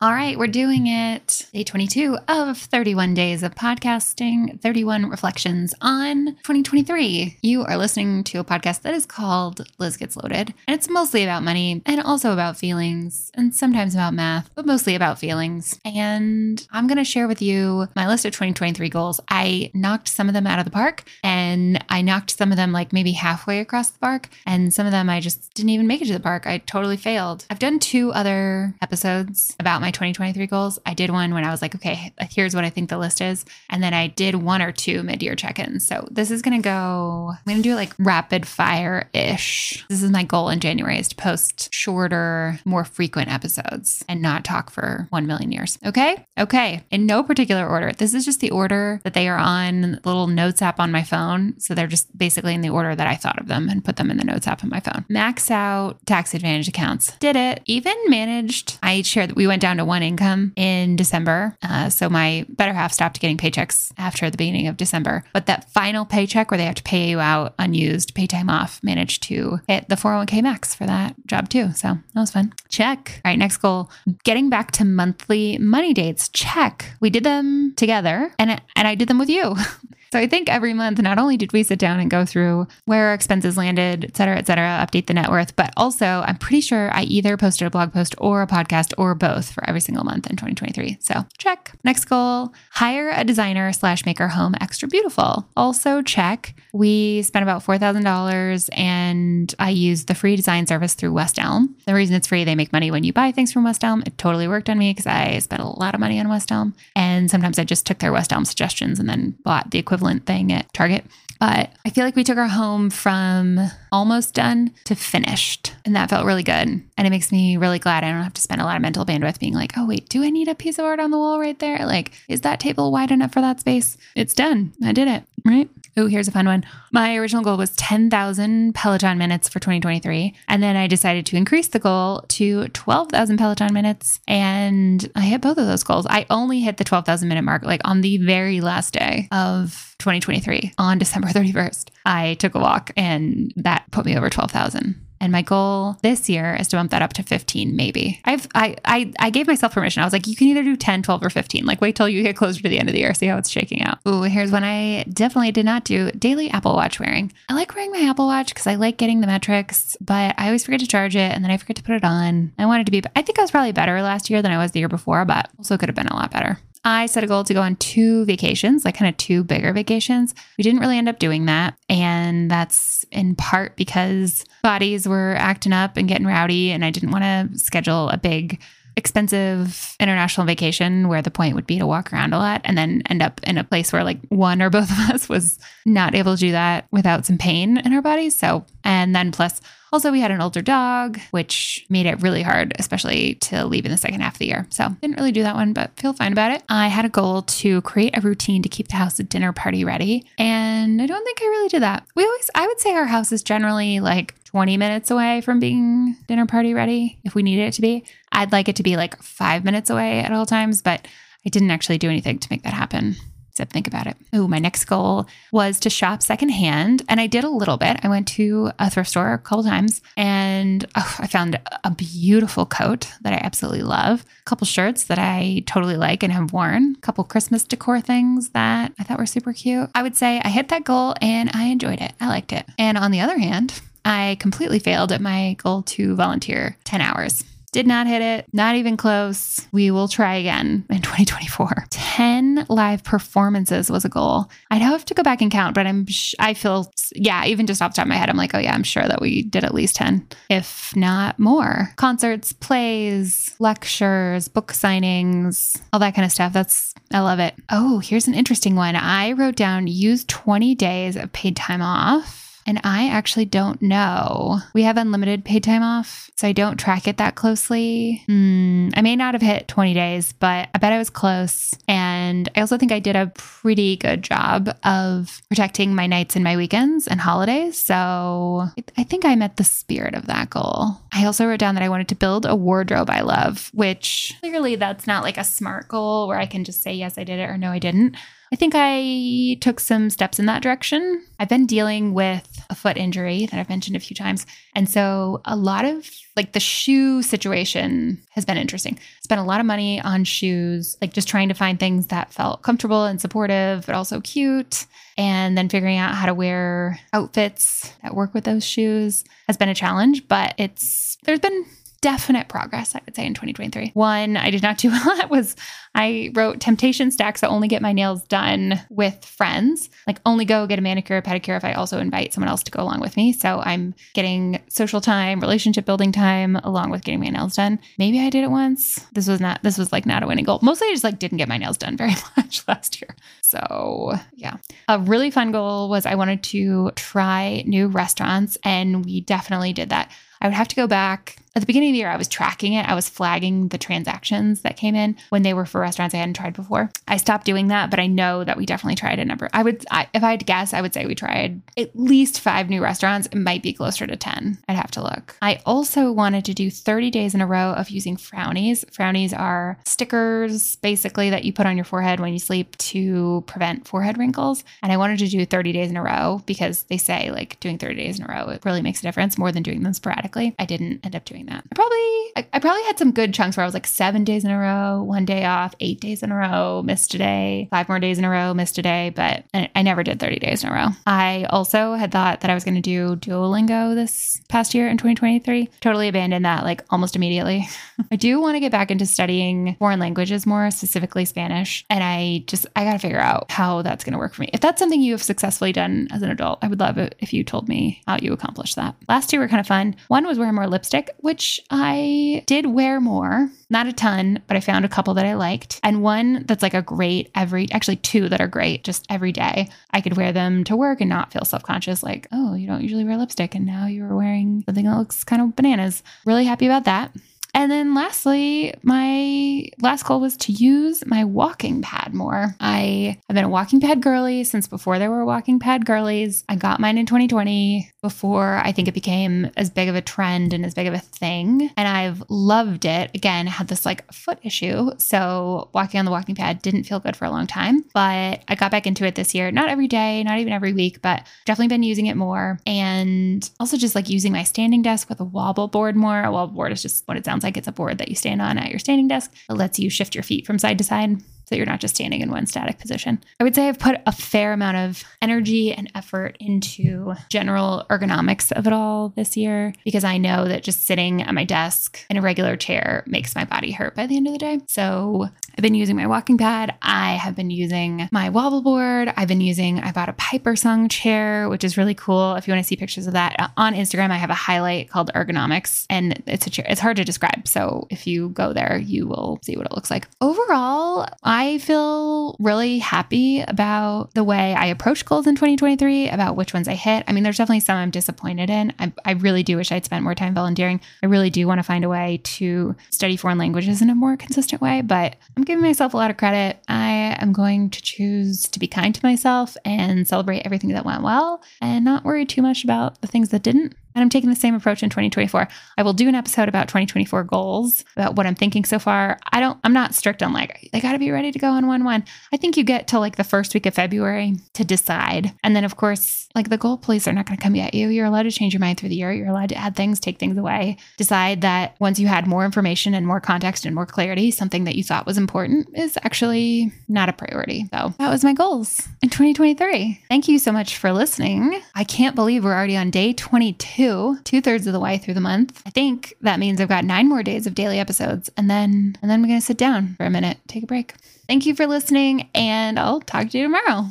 All right, we're doing it. Day 22 of 31 days of podcasting, 31 reflections on 2023. You are listening to a podcast that is called Liz Gets Loaded, and it's mostly about money and also about feelings and sometimes about math, but mostly about feelings. And I'm going to share with you my list of 2023 goals. I knocked some of them out of the park, and I knocked some of them like maybe halfway across the park, and some of them I just didn't even make it to the park. I totally failed. I've done two other episodes about my 2023 goals. I did one when I was like, okay, here's what I think the list is. And then I did one or two mid year check ins. So this is going to go, I'm going to do like rapid fire ish. This is my goal in January is to post shorter, more frequent episodes and not talk for 1 million years. Okay. Okay. In no particular order. This is just the order that they are on little notes app on my phone. So they're just basically in the order that I thought of them and put them in the notes app on my phone. Max out tax advantage accounts. Did it. Even managed, I shared that we went down to one income in December. Uh, so my better half stopped getting paychecks after the beginning of December. But that final paycheck where they have to pay you out unused pay time off managed to hit the 401k max for that job too. So that was fun. Check. All right, next goal getting back to monthly money dates. Check. We did them together and, and I did them with you. So I think every month, not only did we sit down and go through where our expenses landed, et cetera, et cetera, update the net worth, but also I'm pretty sure I either posted a blog post or a podcast or both for every single month in 2023. So check. Next goal, hire a designer slash make our home extra beautiful. Also check. We spent about $4,000 and I used the free design service through West Elm. The reason it's free, they make money when you buy things from West Elm. It totally worked on me because I spent a lot of money on West Elm. And sometimes I just took their West Elm suggestions and then bought the equivalent equivalent thing at Target. But I feel like we took our home from almost done to finished. And that felt really good. And it makes me really glad I don't have to spend a lot of mental bandwidth being like, oh, wait, do I need a piece of art on the wall right there? Like, is that table wide enough for that space? It's done. I did it. Right. Oh, here's a fun one. My original goal was 10,000 Peloton minutes for 2023. And then I decided to increase the goal to 12,000 Peloton minutes. And I hit both of those goals. I only hit the 12,000 minute mark like on the very last day of 2023 on December 31st. I took a walk and that put me over 12,000. And my goal this year is to bump that up to 15, maybe. I've I I I gave myself permission. I was like, you can either do 10, 12, or 15. Like wait till you get closer to the end of the year, see how it's shaking out. Ooh, here's one I definitely did not do. Daily Apple Watch wearing. I like wearing my Apple Watch because I like getting the metrics, but I always forget to charge it and then I forget to put it on. I wanted to be I think I was probably better last year than I was the year before, but also could have been a lot better. I set a goal to go on two vacations, like kind of two bigger vacations. We didn't really end up doing that. And that's in part because bodies were acting up and getting rowdy. And I didn't want to schedule a big, expensive international vacation where the point would be to walk around a lot and then end up in a place where like one or both of us was not able to do that without some pain in our bodies. So, and then plus, also, we had an older dog, which made it really hard, especially to leave in the second half of the year. So, didn't really do that one, but feel fine about it. I had a goal to create a routine to keep the house dinner party ready. And I don't think I really did that. We always, I would say our house is generally like 20 minutes away from being dinner party ready if we needed it to be. I'd like it to be like five minutes away at all times, but I didn't actually do anything to make that happen. Think about it. Oh, my next goal was to shop secondhand. And I did a little bit. I went to a thrift store a couple times and oh, I found a beautiful coat that I absolutely love, a couple shirts that I totally like and have worn, a couple Christmas decor things that I thought were super cute. I would say I hit that goal and I enjoyed it. I liked it. And on the other hand, I completely failed at my goal to volunteer 10 hours. Did not hit it, not even close. We will try again in 2024. 10 live performances was a goal. I'd have to go back and count, but I'm sh- I feel yeah, even just off the top of my head, I'm like, oh yeah, I'm sure that we did at least 10, if not more. Concerts, plays, lectures, book signings, all that kind of stuff. That's I love it. Oh, here's an interesting one. I wrote down use 20 days of paid time off and I actually don't know. We have unlimited paid time off, so I don't track it that closely. Mm, I may not have hit 20 days, but I bet I was close. And I also think I did a pretty good job of protecting my nights and my weekends and holidays. So I think I met the spirit of that goal. I also wrote down that I wanted to build a wardrobe I love, which clearly that's not like a smart goal where I can just say, yes, I did it or no, I didn't. I think I took some steps in that direction. I've been dealing with a foot injury that I've mentioned a few times. And so a lot of like the shoe situation has been interesting. Spent a lot of money on shoes, like just trying to find things that felt comfortable and supportive, but also cute. And then figuring out how to wear outfits that work with those shoes has been a challenge, but it's, there's been definite progress, I would say, in 2023. One I did not do a lot was I wrote temptation stacks that only get my nails done with friends, like only go get a manicure, a pedicure if I also invite someone else to go along with me. So I'm getting social time, relationship building time along with getting my nails done. Maybe I did it once. This was not, this was like not a winning goal. Mostly I just like didn't get my nails done very much last year. So yeah. A really fun goal was I wanted to try new restaurants and we definitely did that. I would have to go back at the beginning of the year, I was tracking it. I was flagging the transactions that came in when they were for restaurants I hadn't tried before. I stopped doing that, but I know that we definitely tried a number. I would, I, if I had to guess, I would say we tried at least five new restaurants. It might be closer to 10. I'd have to look. I also wanted to do 30 days in a row of using frownies. Frownies are stickers basically that you put on your forehead when you sleep to prevent forehead wrinkles. And I wanted to do 30 days in a row because they say like doing 30 days in a row, it really makes a difference more than doing them sporadically. I didn't end up doing doing that. I probably I, I, probably had some good chunks where I was like seven days in a row, one day off, eight days in a row, missed a day, five more days in a row, missed a day, but I, I never did 30 days in a row. I also had thought that I was going to do Duolingo this past year in 2023. Totally abandoned that like almost immediately. I do want to get back into studying foreign languages more, specifically Spanish. And I just, I got to figure out how that's going to work for me. If that's something you have successfully done as an adult, I would love it if you told me how you accomplished that. Last two were kind of fun. One was wearing more lipstick, which I did wear more, not a ton, but I found a couple that I liked. And one that's like a great every, actually two that are great just every day. I could wear them to work and not feel self conscious, like, oh, you don't usually wear lipstick. And now you're wearing something that looks kind of bananas. Really happy about that. And then lastly, my last goal was to use my walking pad more. I have been a walking pad girly since before there were walking pad girlies. I got mine in 2020 before I think it became as big of a trend and as big of a thing. And I've loved it. Again, had this like foot issue. So walking on the walking pad didn't feel good for a long time, but I got back into it this year. Not every day, not even every week, but definitely been using it more. And also just like using my standing desk with a wobble board more. A wobble board is just what it sounds like it's a board that you stand on at your standing desk. It lets you shift your feet from side to side so you're not just standing in one static position. I would say I've put a fair amount of energy and effort into general ergonomics of it all this year because I know that just sitting at my desk in a regular chair makes my body hurt by the end of the day. So I've been using my walking pad. I have been using my wobble board. I've been using, I bought a Pipersong chair, which is really cool. If you want to see pictures of that uh, on Instagram, I have a highlight called ergonomics and it's a chair. It's hard to describe. So if you go there, you will see what it looks like. Overall, I feel really happy about the way I approach goals in 2023, about which ones I hit. I mean, there's definitely some I'm disappointed in. I, I really do wish I'd spent more time volunteering. I really do want to find a way to study foreign languages in a more consistent way, but I'm giving myself a lot of credit. I am going to choose to be kind to myself and celebrate everything that went well and not worry too much about the things that didn't. And I'm taking the same approach in 2024. I will do an episode about 2024 goals, about what I'm thinking so far. I don't, I'm not strict on like, they got to be ready to go on 1 1. I think you get to like the first week of February to decide. And then, of course, like the goal police are not going to come at you. You're allowed to change your mind through the year. You're allowed to add things, take things away. Decide that once you had more information and more context and more clarity, something that you thought was important is actually not a priority. So that was my goals in 2023. Thank you so much for listening. I can't believe we're already on day 22 two, two thirds of the way through the month. I think that means I've got nine more days of daily episodes, and then and then we're gonna sit down for a minute, take a break. Thank you for listening, and I'll talk to you tomorrow.